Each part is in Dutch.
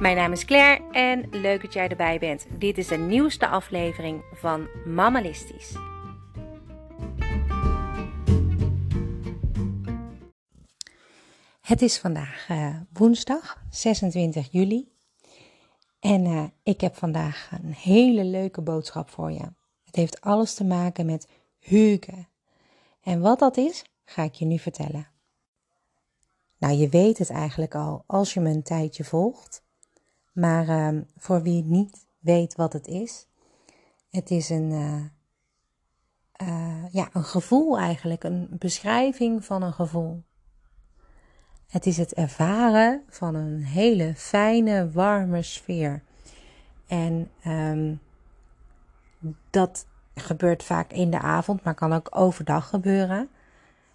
Mijn naam is Claire en leuk dat jij erbij bent. Dit is de nieuwste aflevering van Mammalistisch. Het is vandaag uh, woensdag 26 juli en uh, ik heb vandaag een hele leuke boodschap voor je. Het heeft alles te maken met Hugo. En wat dat is, ga ik je nu vertellen. Nou, je weet het eigenlijk al als je me een tijdje volgt. Maar uh, voor wie niet weet wat het is, het is een, uh, uh, ja, een gevoel eigenlijk, een beschrijving van een gevoel. Het is het ervaren van een hele fijne, warme sfeer. En um, dat gebeurt vaak in de avond, maar kan ook overdag gebeuren.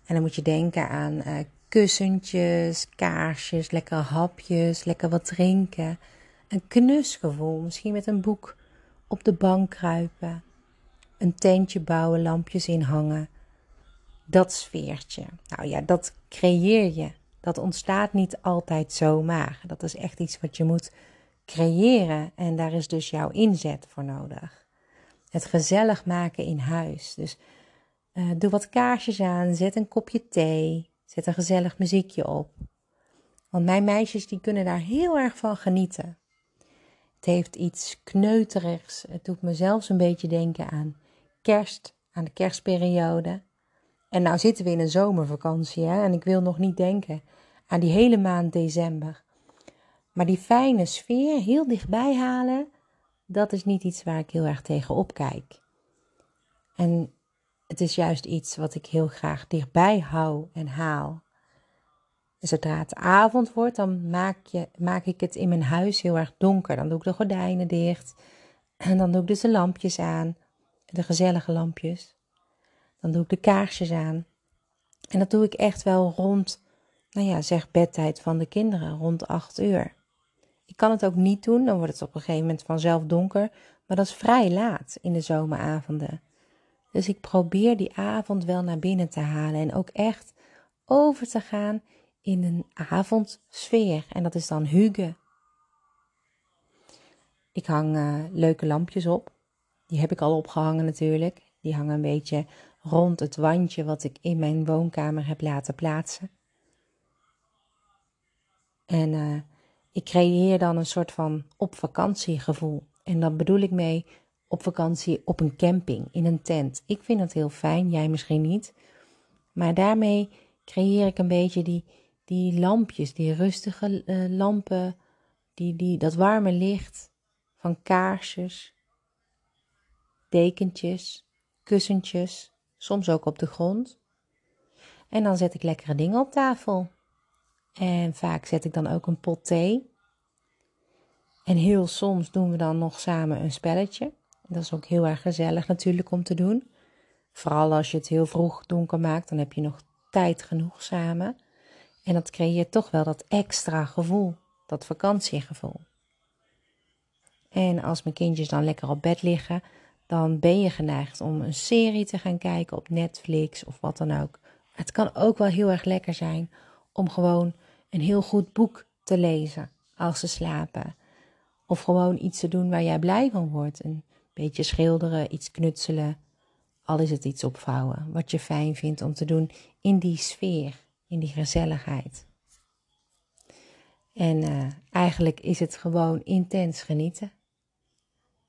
En dan moet je denken aan uh, kussentjes, kaarsjes, lekkere hapjes, lekker wat drinken. Een knusgevoel, misschien met een boek op de bank kruipen. Een tentje bouwen, lampjes inhangen. Dat sfeertje. Nou ja, dat creëer je. Dat ontstaat niet altijd zomaar. Dat is echt iets wat je moet creëren. En daar is dus jouw inzet voor nodig. Het gezellig maken in huis. Dus uh, doe wat kaarsjes aan, zet een kopje thee, zet een gezellig muziekje op. Want mijn meisjes die kunnen daar heel erg van genieten. Het heeft iets kneuterigs. Het doet me zelfs een beetje denken aan kerst, aan de kerstperiode. En nou zitten we in een zomervakantie hè? en ik wil nog niet denken aan die hele maand december. Maar die fijne sfeer heel dichtbij halen, dat is niet iets waar ik heel erg tegen opkijk. En het is juist iets wat ik heel graag dichtbij hou en haal. En zodra het avond wordt, dan maak, je, maak ik het in mijn huis heel erg donker. Dan doe ik de gordijnen dicht. En dan doe ik dus de lampjes aan. De gezellige lampjes. Dan doe ik de kaarsjes aan. En dat doe ik echt wel rond, nou ja, zeg bedtijd van de kinderen, rond 8 uur. Ik kan het ook niet doen, dan wordt het op een gegeven moment vanzelf donker. Maar dat is vrij laat in de zomeravonden. Dus ik probeer die avond wel naar binnen te halen en ook echt over te gaan in een avondsfeer. En dat is dan Hugo. Ik hang uh, leuke lampjes op. Die heb ik al opgehangen natuurlijk. Die hangen een beetje rond het wandje wat ik in mijn woonkamer heb laten plaatsen. En uh, ik creëer dan een soort van op vakantie gevoel. En dat bedoel ik mee op vakantie op een camping, in een tent. Ik vind dat heel fijn, jij misschien niet. Maar daarmee creëer ik een beetje die, die lampjes, die rustige uh, lampen, die, die, dat warme licht van kaarsjes, dekentjes, kussentjes, soms ook op de grond. En dan zet ik lekkere dingen op tafel. En vaak zet ik dan ook een pot thee. En heel soms doen we dan nog samen een spelletje. Dat is ook heel erg gezellig natuurlijk om te doen. Vooral als je het heel vroeg donker maakt, dan heb je nog tijd genoeg samen. En dat creëert toch wel dat extra gevoel, dat vakantiegevoel. En als mijn kindjes dan lekker op bed liggen, dan ben je geneigd om een serie te gaan kijken op Netflix of wat dan ook. Het kan ook wel heel erg lekker zijn om gewoon een heel goed boek te lezen als ze slapen. Of gewoon iets te doen waar jij blij van wordt. Een beetje schilderen, iets knutselen. Al is het iets opvouwen wat je fijn vindt om te doen in die sfeer in die gezelligheid. En uh, eigenlijk is het gewoon intens genieten.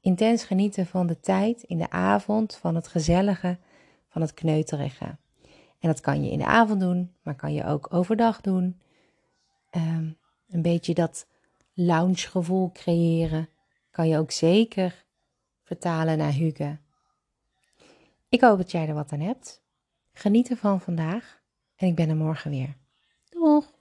Intens genieten van de tijd in de avond, van het gezellige, van het kneuterige. En dat kan je in de avond doen, maar kan je ook overdag doen. Um, een beetje dat loungegevoel creëren kan je ook zeker vertalen naar Hugo. Ik hoop dat jij er wat aan hebt. Geniet ervan vandaag en ik ben er morgen weer. Doeg!